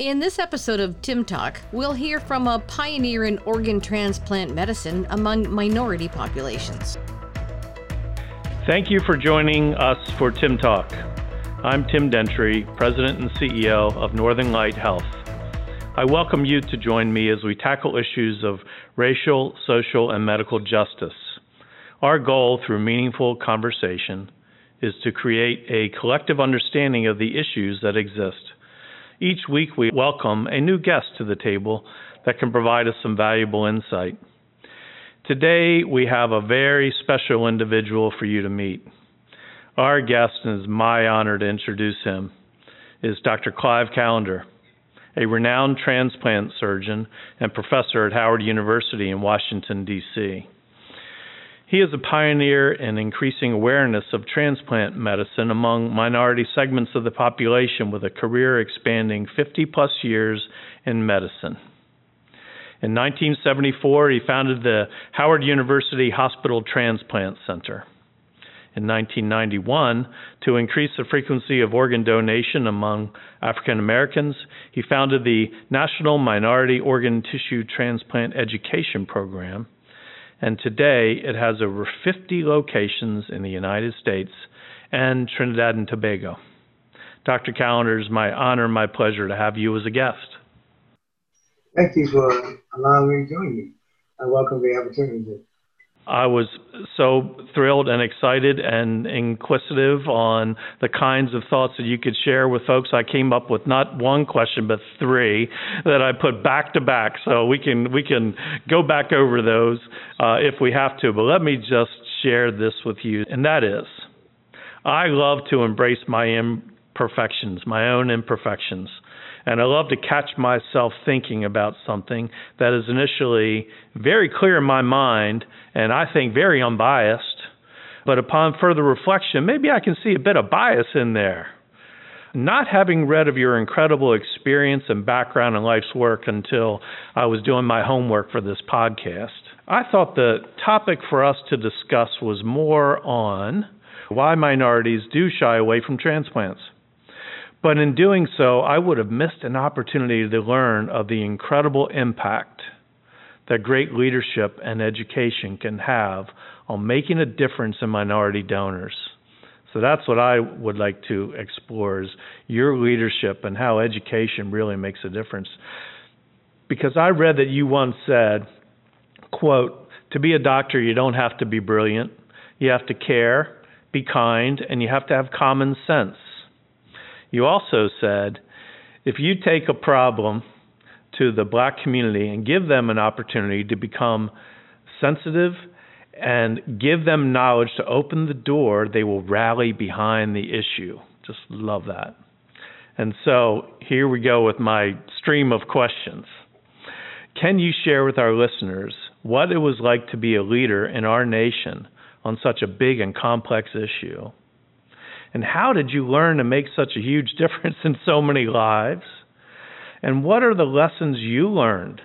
In this episode of Tim Talk, we'll hear from a pioneer in organ transplant medicine among minority populations. Thank you for joining us for Tim Talk. I'm Tim Dentry, President and CEO of Northern Light Health. I welcome you to join me as we tackle issues of racial, social, and medical justice. Our goal through meaningful conversation is to create a collective understanding of the issues that exist each week, we welcome a new guest to the table that can provide us some valuable insight. Today, we have a very special individual for you to meet. Our guest, and it's my honor to introduce him, is Dr. Clive Callender, a renowned transplant surgeon and professor at Howard University in Washington, D.C. He is a pioneer in increasing awareness of transplant medicine among minority segments of the population with a career expanding 50 plus years in medicine. In 1974, he founded the Howard University Hospital Transplant Center. In 1991, to increase the frequency of organ donation among African Americans, he founded the National Minority Organ Tissue Transplant Education Program and today it has over 50 locations in the United States and Trinidad and Tobago. Dr. Callender, it's my honor and my pleasure to have you as a guest. Thank you for allowing me to join you. I welcome the opportunity. I was so thrilled and excited and inquisitive on the kinds of thoughts that you could share with folks. I came up with not one question but three that I put back to back, so we can we can go back over those uh, if we have to. But let me just share this with you, and that is, I love to embrace my imperfections, my own imperfections. And I love to catch myself thinking about something that is initially very clear in my mind and I think very unbiased. But upon further reflection, maybe I can see a bit of bias in there. Not having read of your incredible experience and background in life's work until I was doing my homework for this podcast, I thought the topic for us to discuss was more on why minorities do shy away from transplants. But in doing so, I would have missed an opportunity to learn of the incredible impact that great leadership and education can have on making a difference in minority donors. So that's what I would like to explore is your leadership and how education really makes a difference. Because I read that you once said, quote, to be a doctor you don't have to be brilliant. You have to care, be kind, and you have to have common sense. You also said if you take a problem to the black community and give them an opportunity to become sensitive and give them knowledge to open the door, they will rally behind the issue. Just love that. And so here we go with my stream of questions. Can you share with our listeners what it was like to be a leader in our nation on such a big and complex issue? And how did you learn to make such a huge difference in so many lives? And what are the lessons you learned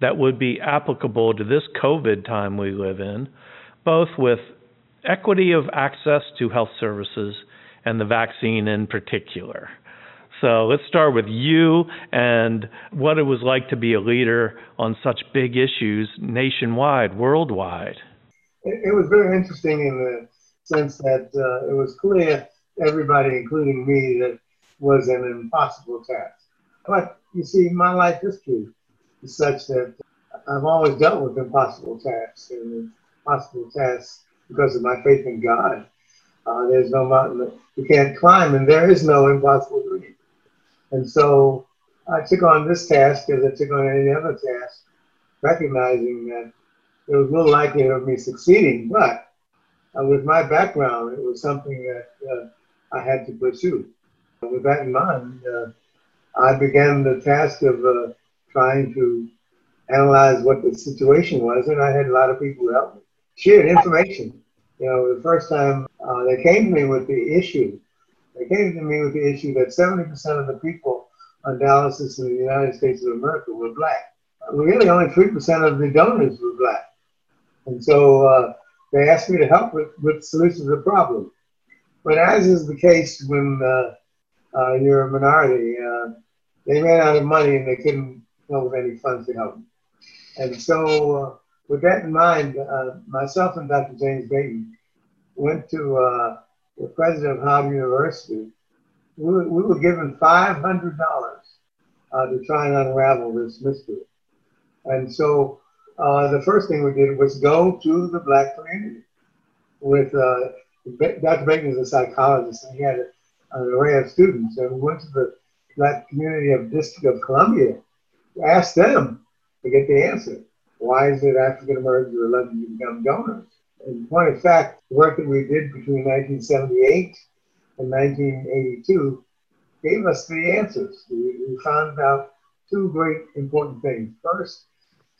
that would be applicable to this COVID time we live in, both with equity of access to health services and the vaccine in particular? So let's start with you and what it was like to be a leader on such big issues nationwide, worldwide. It, was very interesting in the sense that uh, it was clear everybody, including me, that was an impossible task. But you see, my life history is such that I've always dealt with impossible tasks and impossible tasks because of my faith in God. Uh, there's no mountain that you can't climb, and there is no impossible dream. And so I took on this task as I took on any other task, recognizing that there was little likelihood of me succeeding, but uh, with my background, it was something that uh, I had to pursue. With that in mind, uh, I began the task of uh, trying to analyze what the situation was, and I had a lot of people help me. Shared information. You know, the first time uh, they came to me with the issue, they came to me with the issue that 70% of the people on dialysis in the United States of America were black. Really, only 3% of the donors were black. And so uh, they asked me to help with, with solutions to the problem. But as is the case when uh, uh, you're a minority, uh, they ran out of money and they couldn't come up with any funds to help. And so, uh, with that in mind, uh, myself and Dr. James Baton went to the president of Howard University. We were, we were given $500 uh, to try and unravel this mystery. And so, uh, the first thing we did was go to the black community with uh, Dr. Bacon is a psychologist, and he had an array of students. And we went to the black community of District of Columbia, asked them to get the answer. Why is it African Americans are elected to become donors? In point of fact, the work that we did between 1978 and 1982 gave us the answers. We, we found out two great important things. First,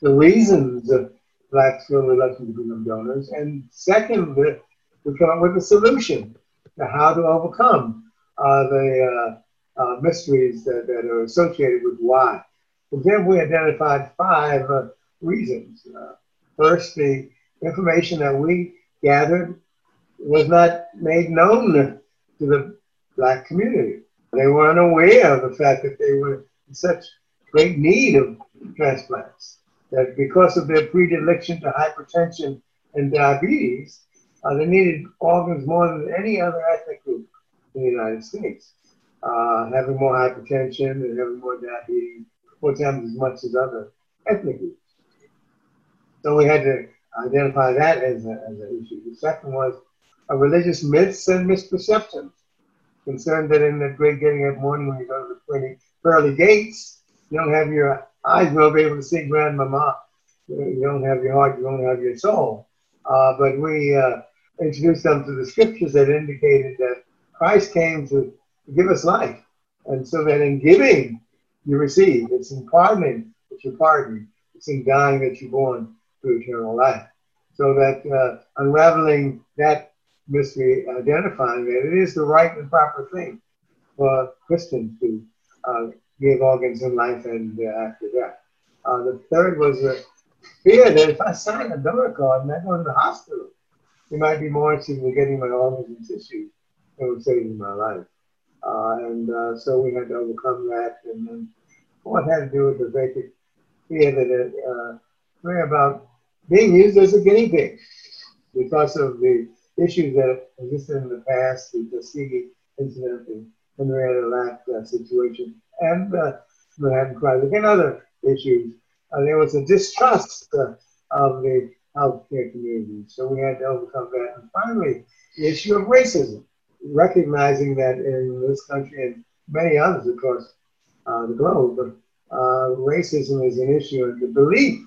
the reasons that blacks feel reluctant to become donors, and second, the, we come up with a solution to how to overcome uh, the uh, uh, mysteries that, that, are associated with why. For example, we identified five uh, reasons. Uh, first, the information that we gathered was not made known to the black community. They were unaware of the fact that they were in such great need of transplants, that because of their predilection to hypertension and diabetes, uh, they needed organs more than any other ethnic group in the United States. Uh, having more hypertension and having more diabetes, four times as much as other ethnic groups. So we had to identify that as, a, as an issue. The second was uh, religious myths and misperceptions. Concerned that in the great getting up morning when you go to the pearly gates, you don't have your eyes, won't be able to see grandmama. You don't have your heart, you don't have your soul. Uh, but we uh, introduced them to the scriptures that indicated that Christ came to give us life. And so that in giving, you receive. It's in pardoning that you're pardoned. It's in dying that you're born to eternal life. So that uh, unraveling that mystery, identifying that it is the right and proper thing for Christians to uh, give organs in life and uh, after death. Uh, the third was a fear that if I sign a donor card and I go to the hospital, it might be more interested in getting my organs and tissues than saving my life. Uh, and uh, so we had to overcome that. And then what had to do with the vacant fear that it, uh, about being used as a guinea pig because of the issues that existed in the past, the Tuskegee incident, the Henrietta Lack uh, situation, and uh, Manhattan Project, and other issues. Uh, there was a distrust uh, of the healthcare community, so we had to overcome that. And finally, the issue of racism, recognizing that in this country and many others across uh, the globe, uh, racism is an issue, and the belief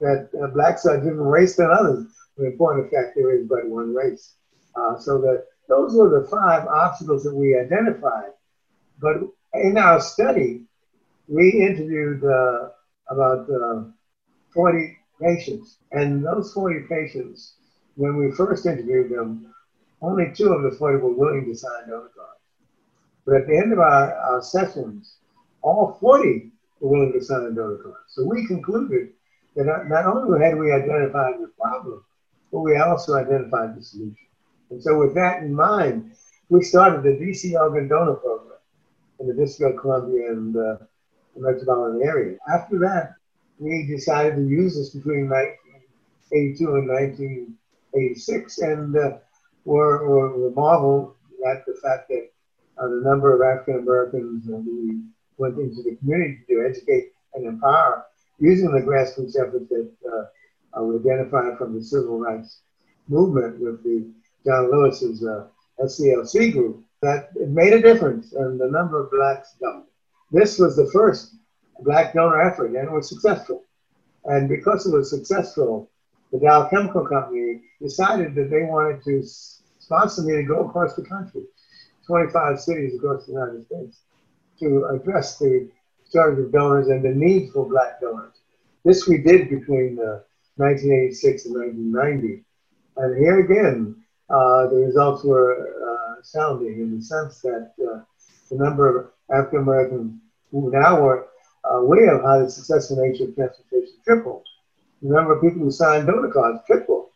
that uh, blacks are a different race than others. When in point of fact, there is but one race. Uh, so that those were the five obstacles that we identified. But in our study, we interviewed uh, about uh, 40 patients. And those 40 patients, when we first interviewed them, only two of the 40 were willing to sign donor cards. But at the end of our, our sessions, all 40 were willing to sign a donor card. So we concluded that not, not only had we identified the problem, but we also identified the solution. And so with that in mind, we started the DC Organ Donor Program in the District of Columbia and uh, the metropolitan area. After that, we decided to use this between 1982 and 1986 and uh, were, were, marveled at the fact that uh, the number of African Americans who went into the community to educate and empower using the grassroots efforts that uh, were identified from the civil rights movement with the John Lewis's uh, SCLC group, that it made a difference and the number of blacks doubled. This was the first black donor effort and it was successful. And because it was successful, the Dow Chemical Company decided that they wanted to sponsor me to go across the country, 25 cities across the United States, to address the shortage of donors and the need for black donors. This we did between uh, 1986 and 1990. And here again, uh, the results were uh, astounding in the sense that uh, the number of African Americans who now were aware of how the successful nature of transplantation tripled. Of people who signed donor cards tripled.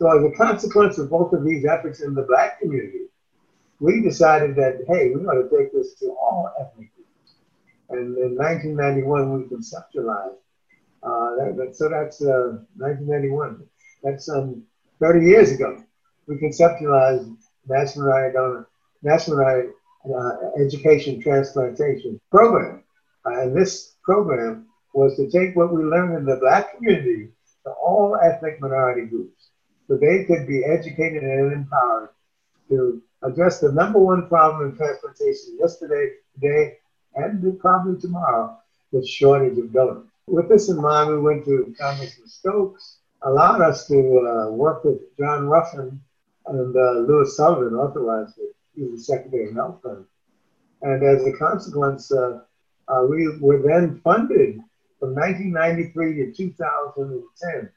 So as a consequence of both of these efforts in the black community, we decided that, hey, we ought to take this to all ethnic groups And in 1991, we conceptualized. Uh, that, that, so that's uh, 1991. That's um, 30 years ago. We conceptualized National Donor, National uh, Education Transplantation Program. Uh, and this program was to take what we learned in the black community to all ethnic minority groups so they could be educated and empowered to address the number one problem in transplantation yesterday, today, and probably tomorrow, the shortage of donors. With this in mind, we went to Congressman Stokes, allowed us to uh, work with John Ruffin and uh, Louis Sullivan, authorized it. He was the Secretary of Health. And as a consequence, uh, uh we were then funded from 1993 to 2010.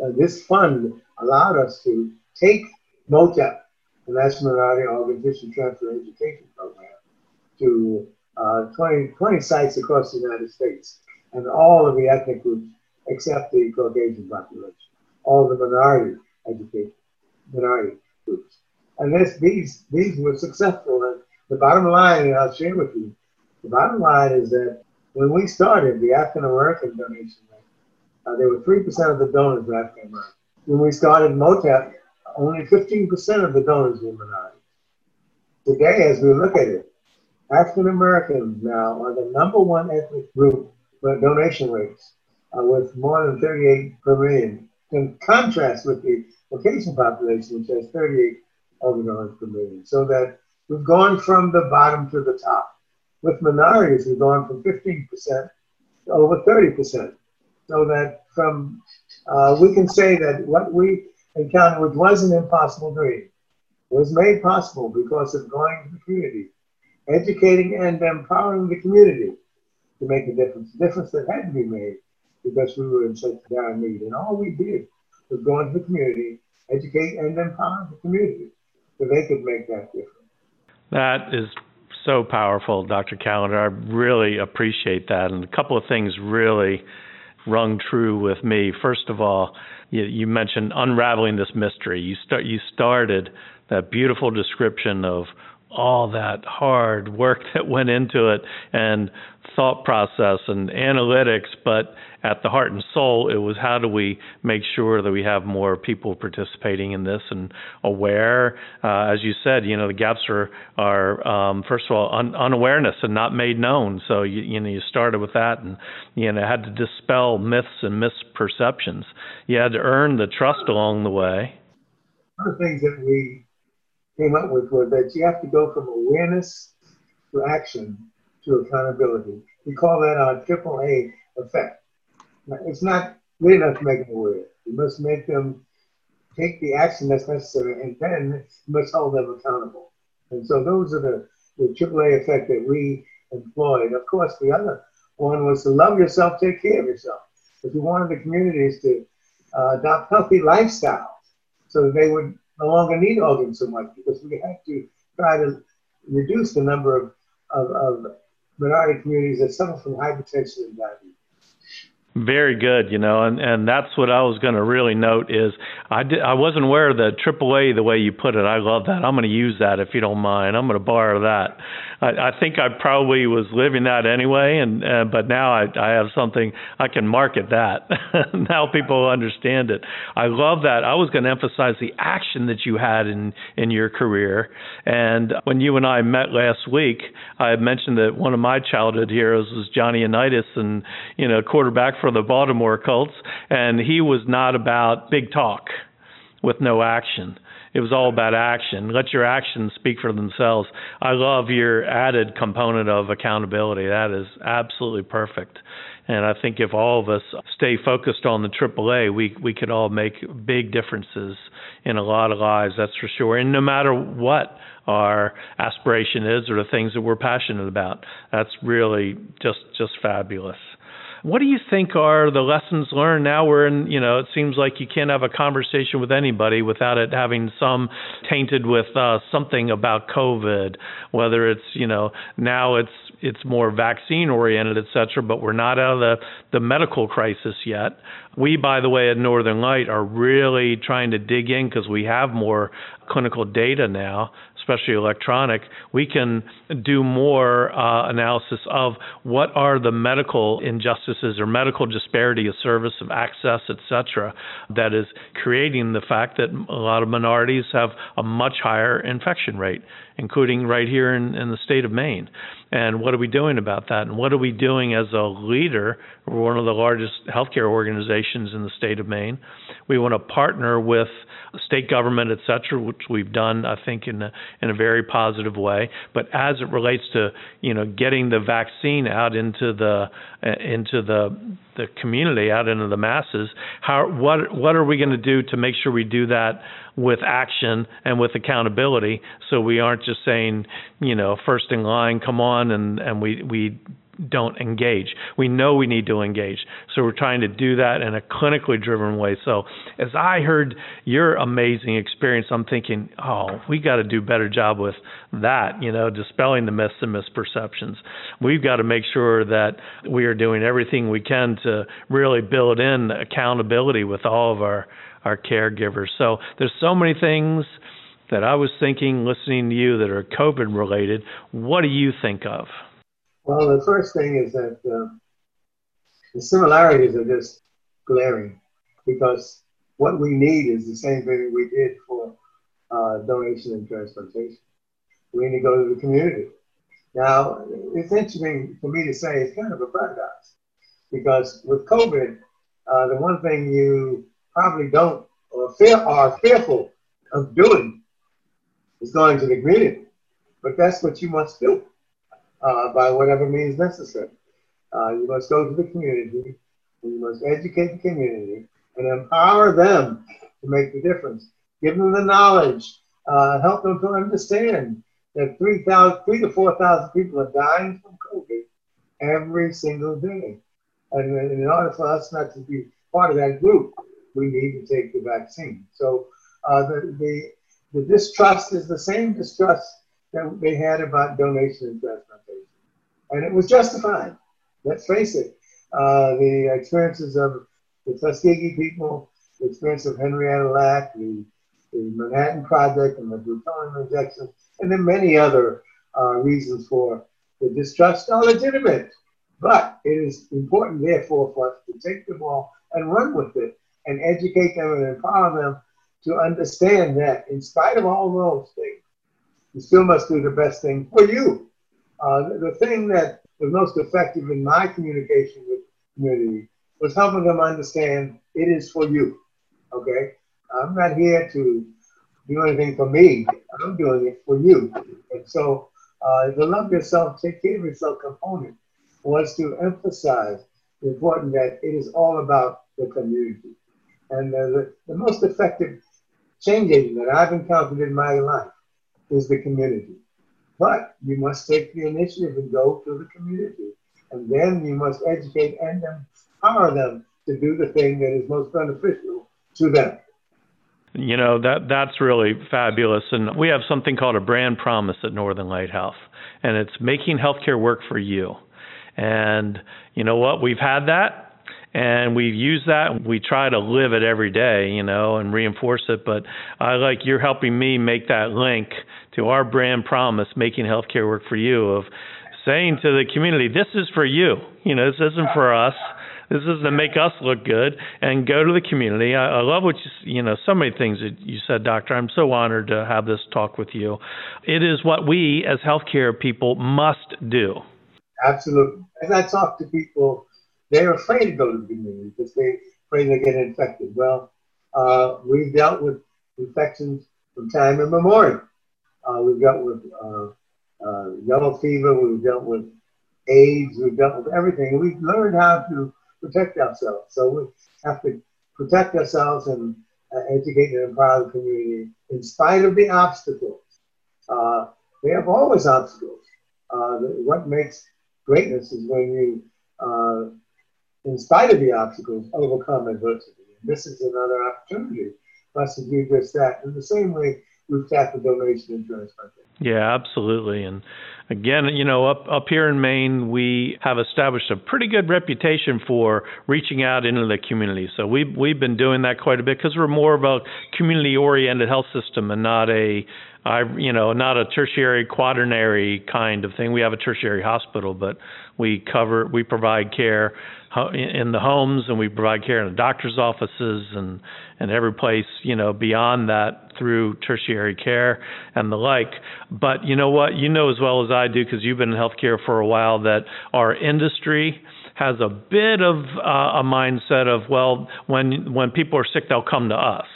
Uh, this fund allowed us to take MOTEP, the National Minority Organ Tissue Transplant Education Program, to uh, 20, 20 sites across the United States and all of the ethnic groups except the Caucasian population, all the minority education, minority groups. And this, these, these were successful. And the bottom line, and I'll share with you, the bottom line is that when we started the African American donation rate, uh, there were 3% of the donors were African American. When we started MOTEP, only 15% of the donors were minorities. Today, as we look at it, African Americans now are the number one ethnic group for donation rates, uh, with more than 38 per million, in contrast with the Caucasian population, which has 38 organ donors per million. So that we've gone from the bottom to the top. With minorities, we've gone from 15% to over 30%. So that from, uh, we can say that what we encountered, which was an impossible dream, was made possible because of going to the community, educating and empowering the community to make a difference, a difference that had to be made because we were in such dire need. And all we did was go into the community, educate and empower the community so they could make that difference. That is so powerful, Dr. Callender. I really appreciate that. And a couple of things really rung true with me. First of all, you, you mentioned unraveling this mystery. You start you started that beautiful description of all that hard work that went into it and thought process and analytics, but at the heart and soul, it was how do we make sure that we have more people participating in this and aware. Uh, as you said, you know, the gaps are are um, first of all un- unawareness and not made known. So you, you know you started with that and you know had to dispel myths and misperceptions. You had to earn the trust along the way. One of the things that we came up with was that you have to go from awareness to action to accountability. We call that our triple A effect. It's not good enough to make them aware. You must make them take the action that's necessary, and then you must hold them accountable. And so those are the, the AAA effect that we employed. Of course, the other one was to love yourself, take care of yourself. If we wanted the communities to uh, adopt healthy lifestyles so that they would no longer need organs so much because we have to try to reduce the number of, of, of minority communities that suffer from hypertension and diabetes. Very good, you know, and and that's what I was going to really note is I did, I wasn't aware of the AAA the way you put it. I love that. I'm going to use that if you don't mind. I'm going to borrow that. I, think I probably was living that anyway, and uh, but now I I have something I can market that. now people understand it. I love that. I was going to emphasize the action that you had in in your career, and when you and I met last week, I mentioned that one of my childhood heroes was Johnny Unitas, and you know quarterback for the Baltimore Colts, and he was not about big talk with no action. It was all about action. Let your actions speak for themselves. I love your added component of accountability. That is absolutely perfect. And I think if all of us stay focused on the AAA, we we could all make big differences in a lot of lives. That's for sure. And no matter what our aspiration is or the things that we're passionate about, that's really just just fabulous. What do you think are the lessons learned now? We're in, you know, it seems like you can't have a conversation with anybody without it having some tainted with uh, something about COVID. Whether it's, you know, now it's it's more vaccine oriented, et cetera, but we're not out of the the medical crisis yet. We, by the way, at Northern Light are really trying to dig in because we have more clinical data now especially electronic, we can do more uh, analysis of what are the medical injustices or medical disparity of service, of access, etc., that is creating the fact that a lot of minorities have a much higher infection rate, including right here in, in the state of Maine. And what are we doing about that? And what are we doing as a leader? We're one of the largest healthcare organizations in the state of Maine. We want to partner with state government, et cetera, which we've done, I think, in a, in a very positive way. But as it relates to you know getting the vaccine out into the Uh, into the the community, out into the masses, how what what are we going to do to make sure we do that with action and with accountability, so we aren't just saying, you know, first in line, come on, and and we we don't engage. We know we need to engage. So we're trying to do that in a clinically driven way. So as I heard your amazing experience, I'm thinking, oh, we got to do a better job with that, you know, dispelling the myths and misperceptions. We've got to make sure that we are doing everything we can to really build in accountability with all of our our caregivers. So there's so many things that I was thinking listening to you that are COVID related. What do you think of? Well, the first thing is that uh, the similarities are just glaring because what we need is the same thing we did for uh, donation and transplantation. We need to go to the community. Now, it's interesting for me to say it's kind of a paradox because with COVID, uh, the one thing you probably don't or fear, are fearful of doing is going to the community. But that's what you must do uh, by whatever means necessary. Uh, you must go to the community, and you must educate the community and empower them to make the difference. Give them the knowledge, uh, help them to understand that 3, 000, 3 to 4,000 people are dying from COVID every single day. And in order for us not to be part of that group, we need to take the vaccine. So uh, the, the, the distrust is the same distrust that they had about donation and transplantation. And it was justified. Let's face it. Uh, the experiences of the Tuskegee people, the experience of Henrietta Lack, the, the Manhattan Project, and the plutonium injection, and then many other uh, reasons for the distrust are legitimate. But it is important, therefore, for us to take the ball and run with it and educate them and empower them to understand that in spite of all those things, you still must do the best thing for you. Uh, the thing that was most effective in my communication with the community was helping them understand it is for you. Okay? I'm not here to do anything for me. I'm doing it for you. And so uh, the love yourself, take care of yourself component was to emphasize the important that it is all about the community. And uh, the, the most effective change agent that I've encountered in my life is the community. But you must take the initiative and go to the community. And then you must educate and empower them to do the thing that is most beneficial to them. You know that that's really fabulous, and we have something called a brand promise at Northern Light Health, and it's making healthcare work for you. And you know what? We've had that and we've used that. We try to live it every day, you know, and reinforce it. But I like you're helping me make that link to our brand promise, making healthcare work for you, of saying to the community, this is for you. You know, this isn't for us. This is to make us look good and go to the community. I, I love what you, you know, so many things that you said, Doctor. I'm so honored to have this talk with you. It is what we as healthcare people must do. Absolutely. As I talk to people they're afraid to go to the community because they're afraid they get infected. Well, uh, we've dealt with infections from time immemorial. Uh, we've dealt with uh, uh, yellow fever, we've dealt with AIDS, we've dealt with everything. We've learned how to protect ourselves. So we have to protect ourselves and uh, educate and empower the community in spite of the obstacles. Uh, we have always obstacles. Uh, what makes greatness is when you uh, in spite of the obstacles, overcome adversity. And this is another opportunity for us to do just that in the same way donation. Yeah, absolutely. And Again, you know, up up here in Maine, we have established a pretty good reputation for reaching out into the community. So we've we've been doing that quite a bit because we're more of a community-oriented health system and not a I, you know, not a tertiary quaternary kind of thing. We have a tertiary hospital, but we cover, we provide care in the homes, and we provide care in the doctor's offices, and and every place, you know, beyond that through tertiary care and the like. But you know what? You know as well as I do because you've been in healthcare for a while that our industry has a bit of uh, a mindset of well, when when people are sick, they'll come to us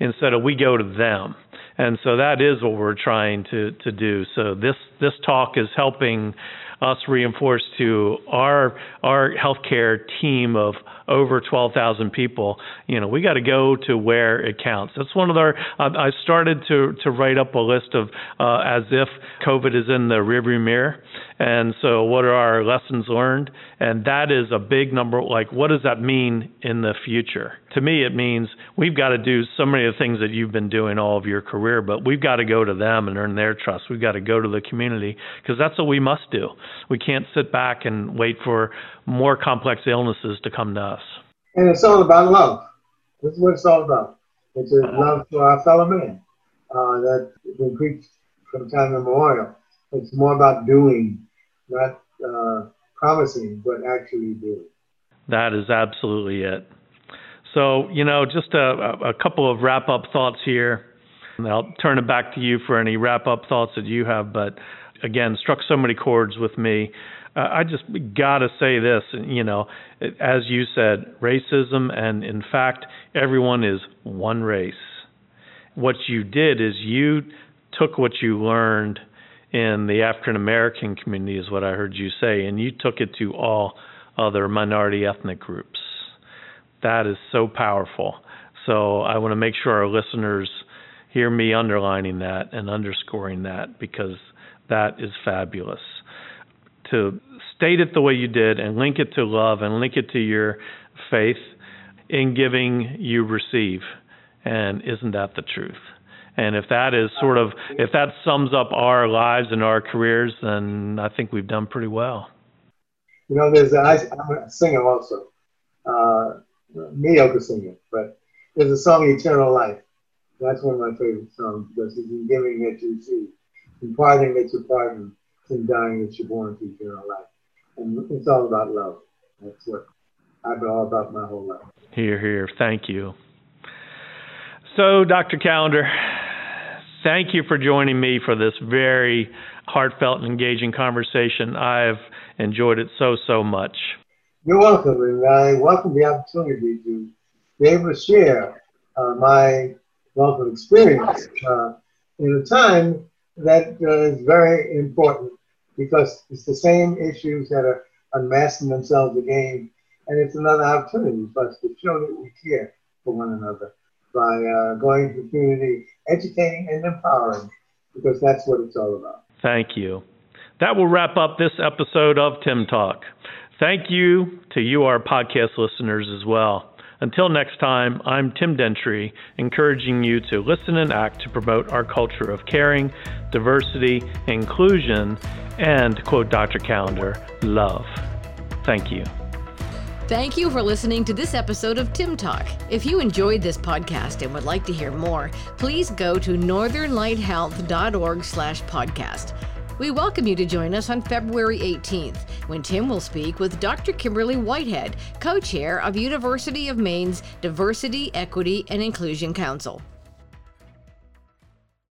instead of we go to them and so that is what we're trying to to do. So this this talk is helping us reinforce to our our healthcare team of over 12,000 people, you know, we got to go to where it counts. That's one of our. I started to to write up a list of uh, as if COVID is in the rearview mirror, and so what are our lessons learned? And that is a big number. Like, what does that mean in the future? To me, it means we've got to do so many of the things that you've been doing all of your career, but we've got to go to them and earn their trust. We've got to go to the community because that's what we must do. We can't sit back and wait for more complex illnesses to come to us. And it's all about love. This is what it's all about. It's a love for our fellow man uh, that's been preached from time immemorial. It's more about doing, not uh, promising, but actually doing. That is absolutely it. So, you know, just a, a couple of wrap up thoughts here. And I'll turn it back to you for any wrap up thoughts that you have. But again, struck so many chords with me uh, I just got to say this, you know, as you said, racism, and in fact, everyone is one race. What you did is you took what you learned in the African American community, is what I heard you say, and you took it to all other minority ethnic groups. That is so powerful. So I want to make sure our listeners hear me underlining that and underscoring that because that is fabulous to state it the way you did and link it to love and link it to your faith in giving you receive. And isn't that the truth? And if that is sort of if that sums up our lives and our careers then i think we've done pretty well. You know there's a, I, i'm a singer also. Uh, mediocre singer but there's a song eternal life. That's one of my favorite songs because it's in giving that you receive in parting that you pardon in dying that you're born to eternal life. And it's all about love. That's what I've been all about my whole life. Here, here. Thank you. So, Dr. Callender, thank you for joining me for this very heartfelt and engaging conversation. I've enjoyed it so, so much. You're welcome, and I welcome the opportunity to be able to share uh, my wealth of experience uh, in a time that uh, is very important because it's the same issues that are unmasking themselves again. And it's another opportunity for us to show that we care for one another by uh, going to the community, educating and empowering, because that's what it's all about. Thank you. That will wrap up this episode of Tim Talk. Thank you to you, our podcast listeners, as well. Until next time, I'm Tim Dentry, encouraging you to listen and act to promote our culture of caring, diversity, inclusion, and, quote Dr. Callender, love. Thank you. Thank you for listening to this episode of Tim Talk. If you enjoyed this podcast and would like to hear more, please go to northernlighthealth.org slash podcast. We welcome you to join us on February 18th when Tim will speak with Dr. Kimberly Whitehead, co chair of University of Maine's Diversity, Equity, and Inclusion Council.